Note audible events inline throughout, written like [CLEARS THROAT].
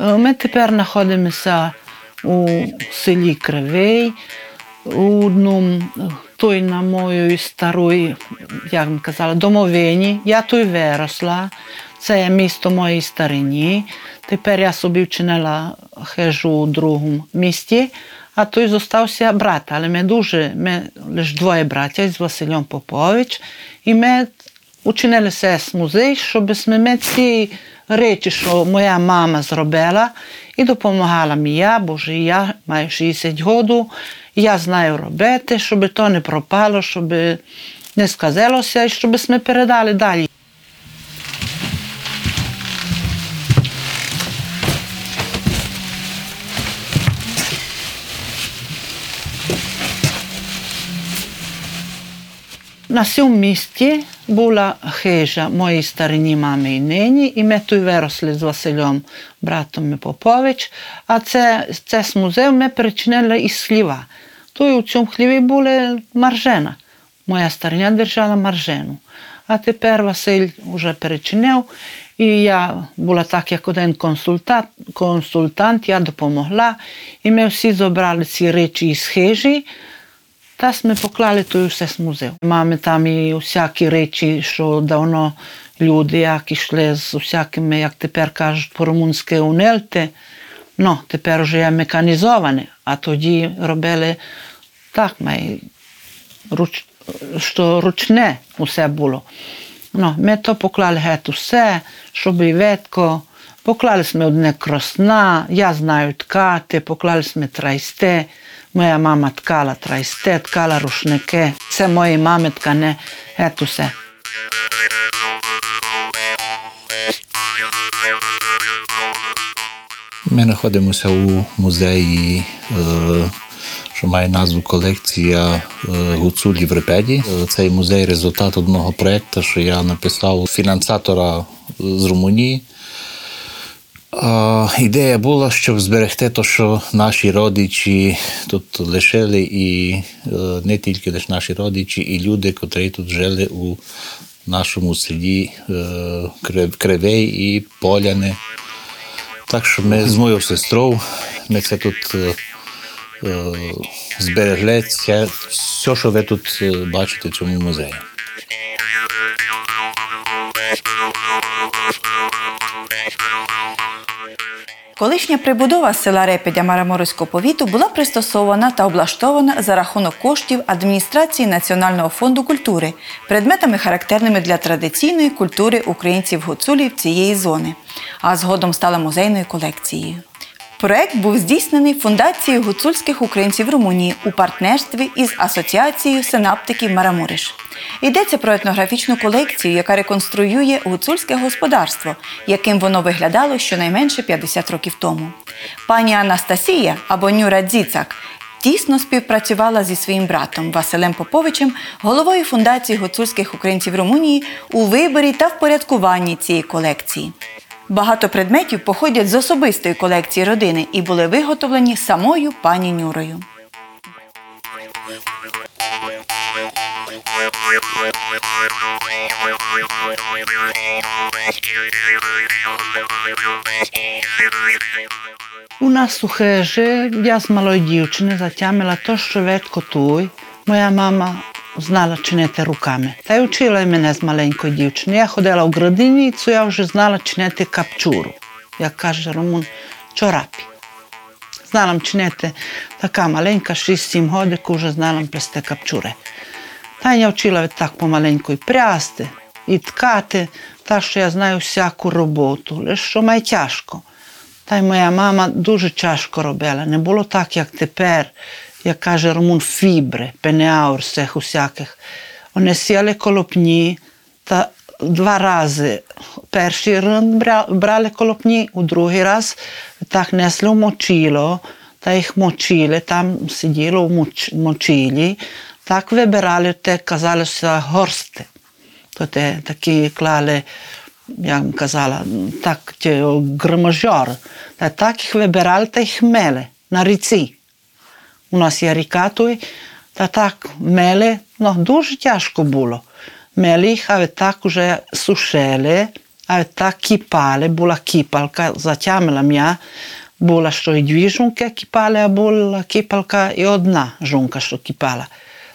Е, Ми тепер знаходимося у селі Кривий, у одному той на моїй старої, як ми казали, домовині. Я тут виросла. Це є місто моєї старині. Тепер я собі вчинила хижу у другому місті, а той зостався брат. Але ми дуже, ми лише двоє браття з Василем Попович, і ми учинили сес музей, щоб ми ці речі, що моя мама зробила, і допомагала мені я, бо вже я маю 60 років, я знаю робити, щоб то не пропало, щоб не сказалося, і щоб ми передали далі. На цьому місці була хижа моєї старині мами і нині, і ми тут виросли з Василем, братом Попович. А це, це з музею ми перечинили із хліва. Тут у цьому хліві були маржена. Моя стариня держала маржену. А тепер Василь вже перечинив, і я була так, як один консультант, консультант, я допомогла. І ми всі забрали ці речі із хижі. Та ми поклали то все з музею. Маємо там і всякі речі, що давно люди, як йшли з усякими, як тепер кажуть, по-румунськи унельти. Ну, тепер вже є механізоване, а тоді робили так, май, руч, що ручне усе було. Ну, ми то поклали геть усе, щоб і ветко. Поклали ми одне кросна, я знаю ткати, поклали ми трайсте. Моя мама ткала трайсте, ткала рушники. Це мої мами ткане, геть усе. Ми знаходимося у музеї, е, що має назву колекція е, гуцулів в Репеді. Е, Цей музей результат одного проєкту, що я написав фінансатора з Румунії. Ідея була, щоб зберегти те, що наші родичі тут лишили, і е, не тільки лише наші родичі, і люди, котрі тут жили у нашому селі е, Крив- Кривей і Поляни. Так що ми з моєю сестрою, ми це тут е, зберегли, все, що ви тут бачите в цьому музеї. Колишня прибудова села Репідя Мараморського повіту була пристосована та облаштована за рахунок коштів адміністрації Національного фонду культури, предметами характерними для традиційної культури українців гуцулів цієї зони, а згодом стала музейною колекцією. Проект був здійснений фундацією гуцульських українців Румунії у партнерстві із Асоціацією синаптиків Марамуриш. Йдеться про етнографічну колекцію, яка реконструює гуцульське господарство, яким воно виглядало щонайменше 50 років тому. Пані Анастасія або Нюра Дзіцак тісно співпрацювала зі своїм братом Василем Поповичем, головою фундації гуцульських українців Румунії у виборі та впорядкуванні цієї колекції. Багато предметів походять з особистої колекції родини і були виготовлені самою пані Нюрою. У нас у хижі я з малої дівчини затямила то, що ветко туй. Моя мама знала чинити руками. Та й вчила мене з маленької дівчини. Я ходила в градиницю, я вже знала чинити капчуру, як каже Ромун, чорапі. Знала чинити така маленька, 6-7 годик, вже знала плести капчури. Та я вчила так помаленьку і прясти, і ткати, так що я знаю всяку роботу, лише що май тяжко. Та й моя мама дуже тяжко робила. Не було так, як тепер, як каже Ромун, фібри, пенеаур, всіх усяких. Вони сіли колопні та два рази. Перший раз брали колопні, у другий раз так несли в мочило, та їх мочили, там сиділо в моч, мочилі, так вибирали те, казалося, горсти. То те такі клали я б казала, так ті громожор. Та так їх вибирали та їх мели на ріці. У нас є ріка той, та так мели, ну дуже тяжко було. Мели їх, а так вже сушили, а так кипали, була кипалка, затямила мене, була що і дві жунки кипали, а була кипалка і одна жунка, що кипала.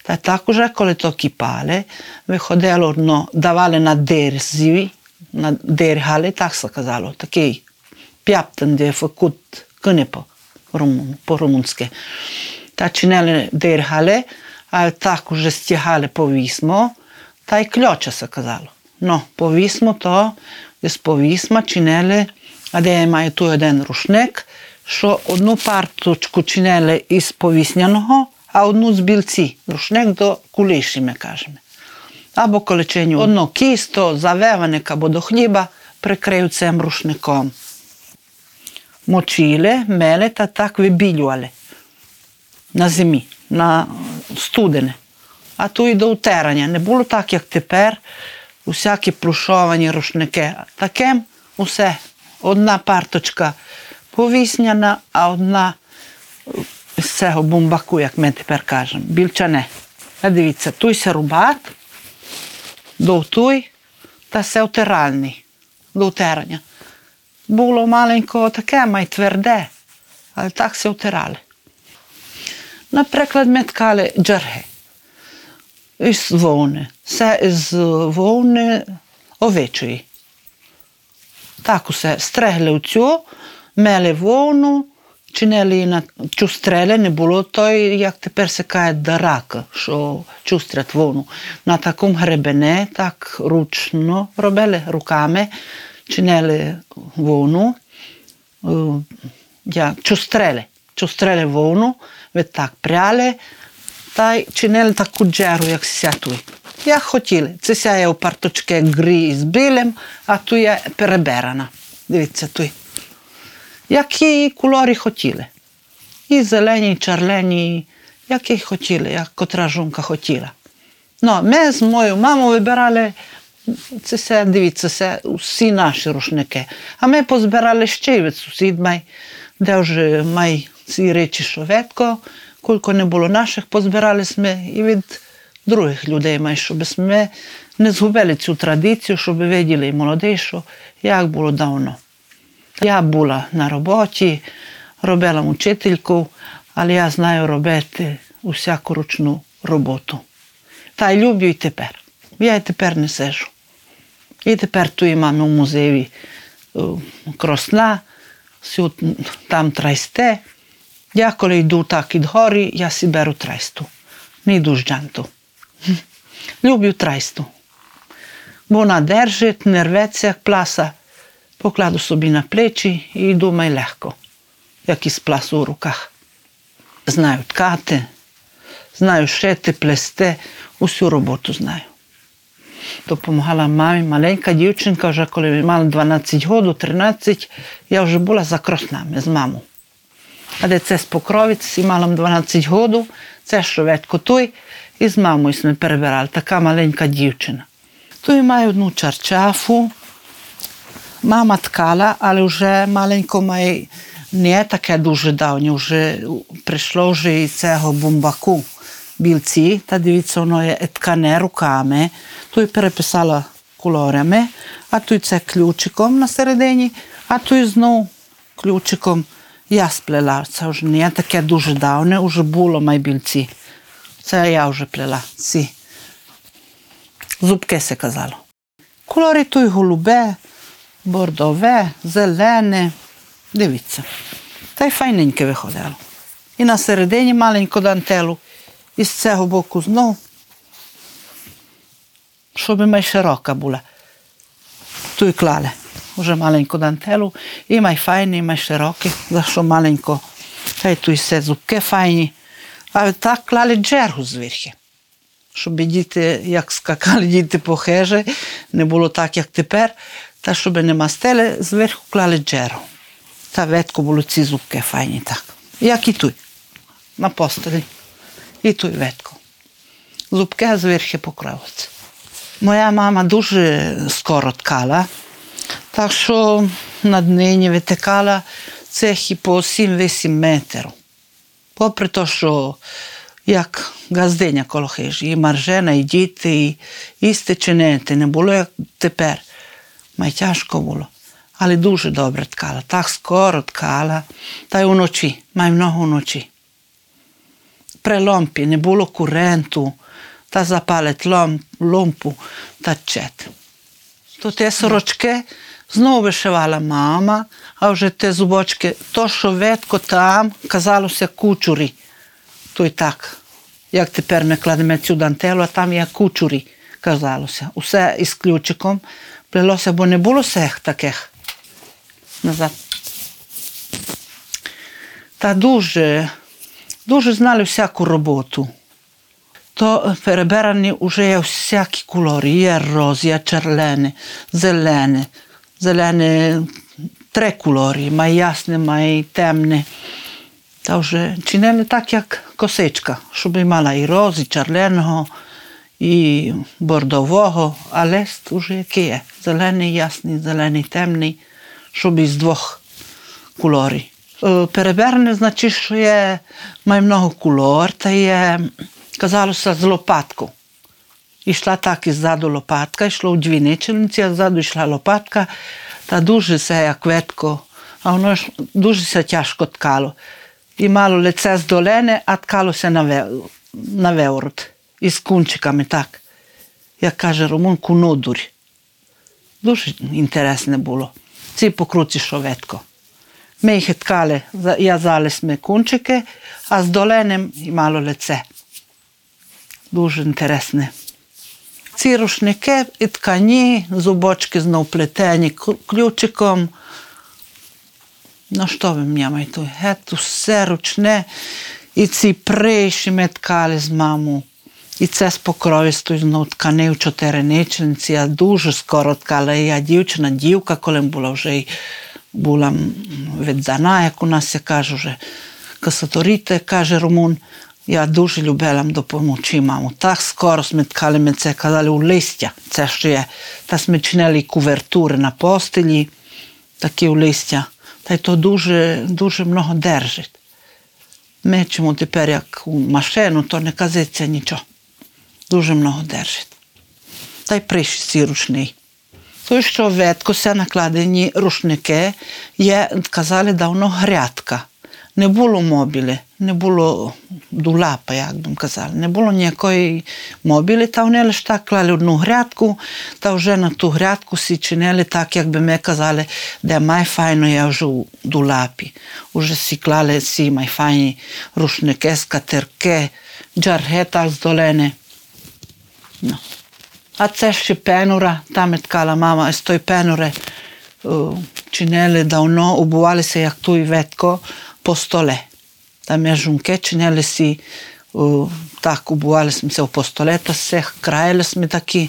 Та так уже, коли то кипали, виходило, ну, давали на дерзі, на дергали, так се казало, такий п'яптен, де факут книпо по-румунськи. Та чинили дергали, а так уже стягали повісмо, та й кльоча се казало. Ну, повісмо то, з повісма чинили, а де я маю тут один рушник, що одну парточку чинили із повісняного, а одну з білці. Рушник до куліші, ми кажемо або колеченю одно кісто, завеваник або до хліба прикрив цим рушником. Мочили, мели та так вибілювали на зимі, на студене. А то й до утирання. Не було так, як тепер, усякі плюшовані рушники. Таким усе. Одна парточка повісняна, а одна з цього бомбаку, як ми тепер кажемо, більчане. А дивіться, той туйся рубат довтуй та се втиральний до втирання. Було маленько таке, май тверде, але так се втирали. Наприклад, ми ткали джерги із вовни. Все із вовни овечої. Так усе стригли у цю, мели вовну, чинили на чустреле, не було той, як тепер се каже, дарак, що чустрять вовну. На такому гребене, так ручно робили руками, чинили вовну, як чустрели, чустрели вовну, ви так пряли, та й чинили таку джеру, як сятуй. Як хотіли. Це ся є у парточки грі з білим, а тут є переберана. Дивіться, тут які кольори хотіли. І зелені, і черлені, які хотіли, як котра жінка хотіла. Ну, Ми з моєю мамою вибирали це все, дивіться, це всі наші рушники. А ми позбирали ще й від сусід де вже май ці речі шо ветхо, кілько не було наших, позбирали ми і від других людей, май, щоб ми не згубили цю традицію, щоб виділи і що як було давно. Я була на роботі, робила учительку, але я знаю робити усяку ручну роботу. Та й люблю і тепер. Я і тепер не сижу. І тепер тут маємо в музеї кросна, там трайсте. Я коли йду так від горі, я си беру трайсту. Не йду з джанту. Люблю трайсту. Бо вона держить, не рветься, як пласа покладу собі на плечі і йду май легко, як із пласу у руках. Знаю ткати, знаю шити, плести, усю роботу знаю. Допомагала мамі, маленька дівчинка, вже коли мала 12 років, 13, я вже була за кроснами з мамою. А де це з покровиць, і мала 12 років, це шоветко той, і з мамою ми перебирали, така маленька дівчина. Тут маю одну чарчафу, Мама ткала, але вже маленько має не таке дуже давнє, вже прийшло вже і цього бомбаку білці, та дивіться, воно є ткане руками, тут переписала кольорами, а тут це ключиком на середині, а тут знову ключиком Я сплела, це вже не таке дуже давне, вже було майбільці. Це я вже плела. Ці. Зубки се казало. Кольори тут голубе, бордове, зелене. Дивіться. Та й файненьке виходило. І на середині маленьку дантелу, і з цього боку знов, щоб май широка була. Тут клали вже дантелу, і май файний, і май широкий, за що маленько. Та й тут все зубки файні. А так клали джергу зверху. Щоб діти, як скакали діти по хижі, не було так, як тепер, та щоб не мастили, зверху клали джергу. Та ветхо було ці зубки файні так. Як і тут, на постелі. І тут ветко. Зубки зверху покровці. Моя мама дуже скоро ткала, так що над нині витикала цехи по 7-8 метрів. Попри те, що як газдиня коло хижі, і маржена, і діти, і їсти чинити, не було як тепер. Май тяжко було. Але дуже добре ткала. Так скоро ткала, та й уночі, май много вночі. Преломпі, не було куренту, та запалить лом, ломпу та чет. То те сорочки знову вишивала мама, а вже те зубочки, то, що ветко там, казалося кучурі. То й так. Як тепер ми кладемо цю дантелу, а там є кучурі, казалося. Усе із ключиком плелося, бо не було всіх таких. Назад. Та дуже, дуже знали всяку роботу. То перебирані вже є всякі кольори. Є роз, є черлене, зелене, зелене три кольори, має ясне, має темне. Та вже чинили так, як косичка, щоб мала і роз, і черленого, і бордового, а лист уже який є. Зелений, ясний, зелений, темний, щоб із двох кольорів. Переберне, значить, що є, має много кольор, та є, kazalo se z lopatko. Je šla tako izzadu lopatka, je šla v dve nečelnici, a zadnji je šla lopatka, ta duži se je kvetko, a ono duži se je tjaško tkalo. I malo lice zdolene, a tkalo se na, ve, na veurot, iz kunčikami tak. Ja kaže Romun, kunoduri. Duži interesne bilo. Vsi pokruci šo vetko. Me jih je tkale, jazale sme kunčike, a zdolenem i malo lice Дуже інтересне. Ці рушники і ткані, зубочки знов плетені ключиком. Ну, що ви мені маєте? Геть все ручне. І ці приші ми ткали з мамою. І це з покровістю знов ткани в чотириничниці. Я дуже скоро ткала. Я дівчина, дівка, коли була вже була віддана, як у нас я кажу, вже касаторіте, каже Румун. Я дуже любила допомогти маму. Так скоро ми ткали, ми це казали у листя. Це ще є. Та ми чинили кувертури на постелі, такі у листя. Та й то дуже, дуже много держить. Ми чому тепер як у машину, то не казиться нічого. Дуже много держить. Та й прийшли ці рушний. То, що веткося накладені рушники, є, казали давно грядка. Не було мобілі, не було dula, pa jak bym kazala. Nie było niekoj mobili, ta unele šta klali u dnu hrjatku, ta uže na tu hrjatku si čineli tak, jak bi me kazali, da je majfajno je už u dulapi. Uže si klali si majfajni rušne keska, terke, džarheta z dolene. No. A cešči penura, tam je tkala mama iz toj penure uh, eh, čineli davno, obuvali se jak tu i vetko po stole tam ja žunke činjali si, uh, tako obuvali smo se v postole, to se krajali smo taki,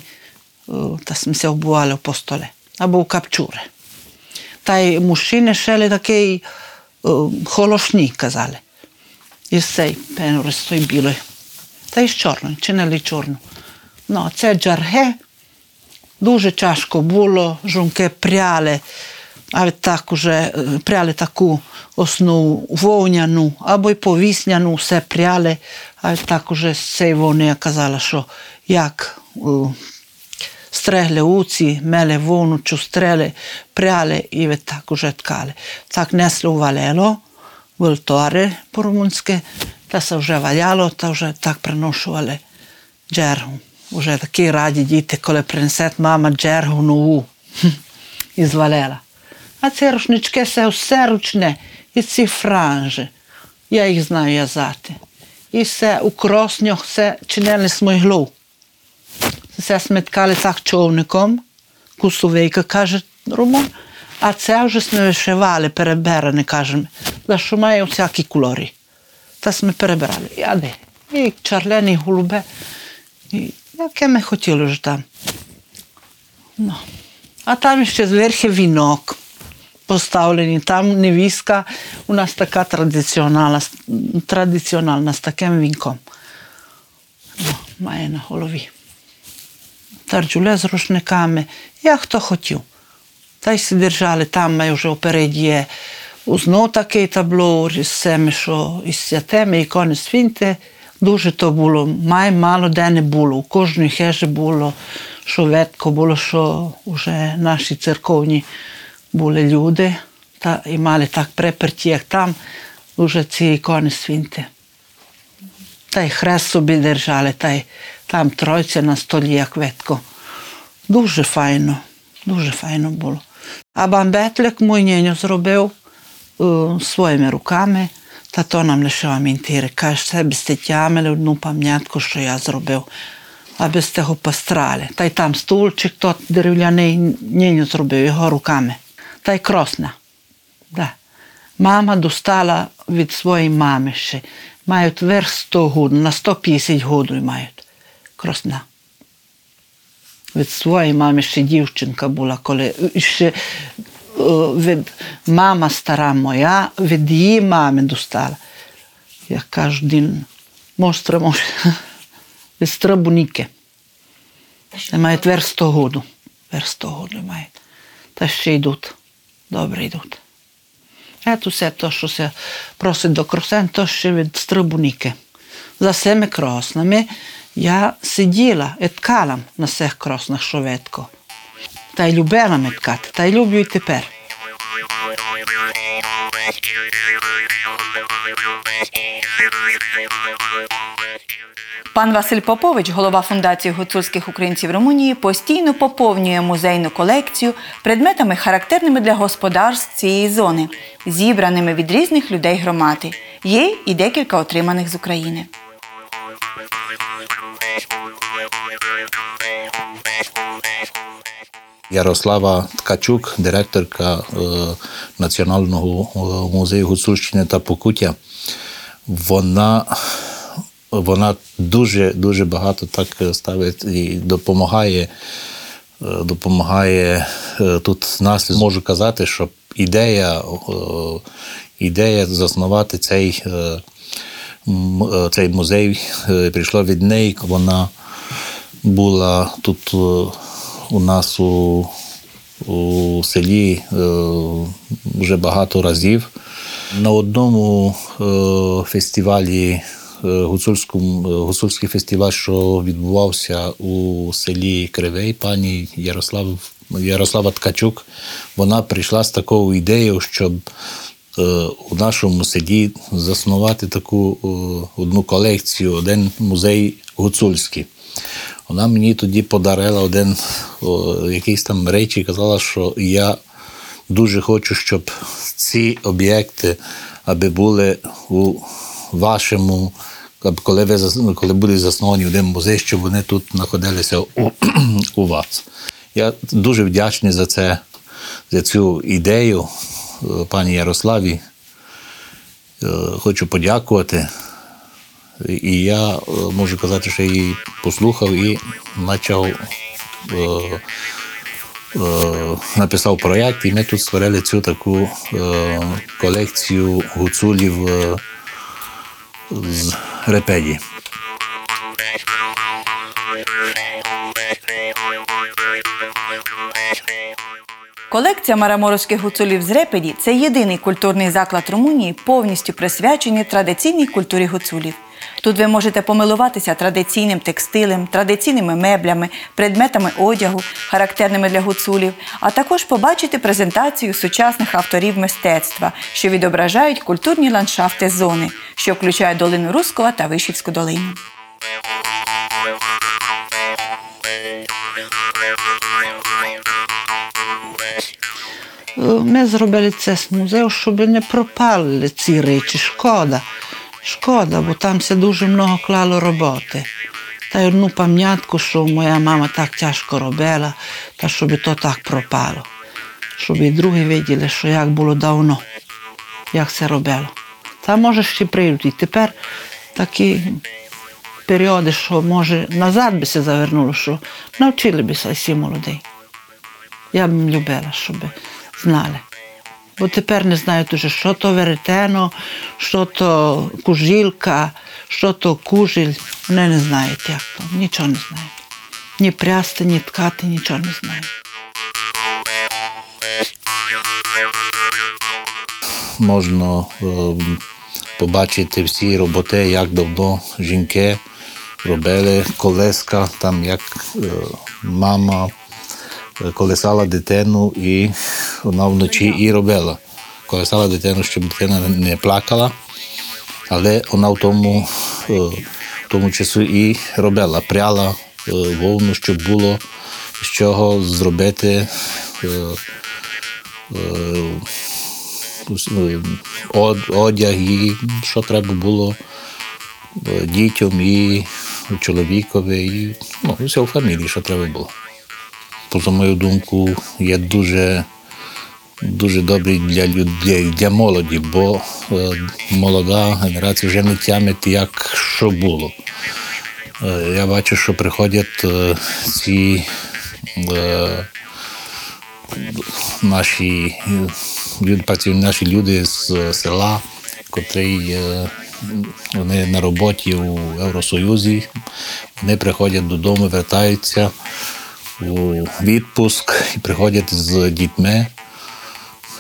uh, da smo se obuvali v postole, abo v kapčure. Taj mušine šele takej uh, hološni kazali. I sej, peno resto i bilo je. Ta iz čorno, činjali čorno. No, ceđar he, duže čaško bulo, žunke prijale, uh, пряли, а так уже пряли таку основу вовняну, або й повісняну, все пряли, а так уже з цієї вовни я казала, що як о, стрегли уці, мели вовну, чустрели, пряли і так уже ткали. Так несли у валело, вольтори по-румунськи, та се вже валяло, та вже так приношували джергу. Уже такі раді діти, коли принесе мама джергу нову хм, із валела. А ці рушнички все все ручне, і ці франжі. Я їх знаю в'язати. І все у кроснях все чинили смоглу. Все сметкали так човником, кусовейка, каже Румун, а це вже ми вишивали, перебиране, кажемо, за що має всякі кольори. Та ми перебирали. І аде. І чарлені, голубе. І яке ми хотіли вже там. Ну. А там ще зверху вінок поставлені. Там невістка у нас така традиціональна, традиціональна з таким вінком. Ну, має на голові. Тарджуле з рушниками, як хто хотів. Та й держали там, має вже опереді є узнов таке табло, з цими, що із святими ікони свінти. Дуже то було, май мало де не було. У кожній хижі було, що ветко було, що вже наші церковні були люди, та і мали так приперті, як там, вже ці ікони свінти. Та й хрест собі держали, та й там тройця на столі, як ветко. Дуже файно, дуже файно було. А бамбетлик мій нєньо зробив е, своїми руками, та то нам лишила мінтири. Каже, себе сте тямили одну пам'ятку, що я зробив, аби сте го пострали. Та й там стульчик тот дерев'яний нєньо зробив його руками. Та й кросна. Да. Мама достала від своєї мами ще. Мають верх 100 гуд, на 150 гуду мають. Кросна. Від своєї мами ще дівчинка була, коли ще від мама стара моя, від її мами достала. Я кажу, дін, мостра може, від страбуніки. Мають верх 100 гуду. Верх 100 гуду мають. Та ще йдуть. Добре йдуть. Ето все то, що се просить до кросен, то ще від стрибуніки. За всіми кроснами я сиділа і ткала на всіх кроснах шоветко. Та й любила меткати, та й люблю й тепер. Пан Василь Попович, голова фундації гуцульських українців Румунії, постійно поповнює музейну колекцію предметами, характерними для господарств цієї зони, зібраними від різних людей громади. Є і декілька отриманих з України. Ярослава Ткачук, директорка е, Національного е, музею Гуцульщини та Покуття. Вона, вона дуже дуже багато так ставить і допомагає. е, Допомагає е, тут нас. Можу казати, що ідея, е, ідея заснувати цей, е, е, цей музей е, прийшла від неї. Вона була тут е, у нас у, у селі е, вже багато разів. На одному е, фестивалі, е, е, гуцульський фестиваль, що відбувався у селі Кривей, пані Ярослав, Ярослава Ткачук, вона прийшла з такою ідеєю, щоб е, у нашому селі заснувати таку е, одну колекцію, один музей гуцульський. Вона мені тоді подарила один якийсь там речі і казала, що я дуже хочу, щоб ці об'єкти аби були у вашому, коли ви зас- коли буде заснований один музей, щоб вони тут знаходилися у, [CLEARS THROAT] у вас. Я дуже вдячний за це, за цю ідею е, пані Ярославі. Е, Хочу подякувати. І я е, можу казати, що її послухав і почав написав проєкт, і ми тут створили цю таку е, колекцію гуцулів е, з репеді. Колекція мараморовських гуцулів з Репеді це єдиний культурний заклад Румунії, повністю присвячений традиційній культурі гуцулів. Тут ви можете помилуватися традиційним текстилем, традиційними меблями, предметами одягу, характерними для гуцулів, а також побачити презентацію сучасних авторів мистецтва, що відображають культурні ландшафти зони, що включають долину Руського та Вишівську долину. Ми зробили це з музею, щоб не пропали ці речі. Шкода. Шкода, бо там все дуже много клало роботи. Та й одну пам'ятку, що моя мама так тяжко робила, та щоб то так пропало. Щоб і другі виділи, що як було давно, як це робило. Та може ще прийдуть. І тепер такі періоди, що може назад би се завернуло, що навчили би всі молоді. Я б любила, щоб знали. Бо тепер не знають уже, що то веретено, що то кужілка, що то кужіль. Вони не знають, як то. Нічого не знають. Ні прясти, ні ткати, нічого не знають. Можна е, побачити всі роботи, як давно жінки робили колеска, там як е, мама е, колесала дитину і вона вночі і робила. Колесала дитину, щоб дитина не плакала, але вона в тому, е, в тому часу і робила, пряла е, вовну, щоб було з чого зробити. е, од- одяг і що треба було дітям і чоловікові, і ну, все в фамілії, що треба було. Поза мою думку, є дуже, дуже добрий для людей, для молоді, бо е, молода генерація вже не тямить, як що було. Е, я бачу, що приходять е, ці наші наші люди з села, котрі вони на роботі у Євросоюзі, вони приходять додому, вертаються у відпуск і приходять з дітьми.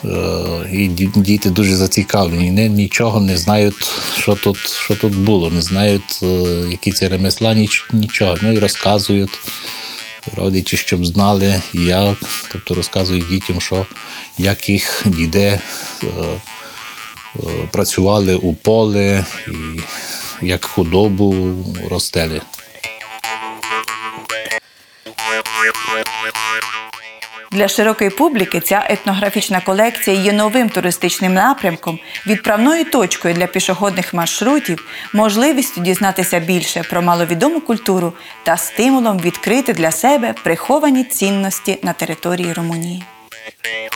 Е, І діти дуже зацікавлені. Вони нічого не знають, що тут, що тут було, не знають, е, які це ремесла, ніч- нічого. Ну і розказують родичі, щоб знали, як, тобто розказують дітям, що як їх діде е, працювали у поле і як худобу ростели. Для широкої публіки ця етнографічна колекція є новим туристичним напрямком, відправною точкою для пішохідних маршрутів, можливістю дізнатися більше про маловідому культуру та стимулом відкрити для себе приховані цінності на території Румунії. –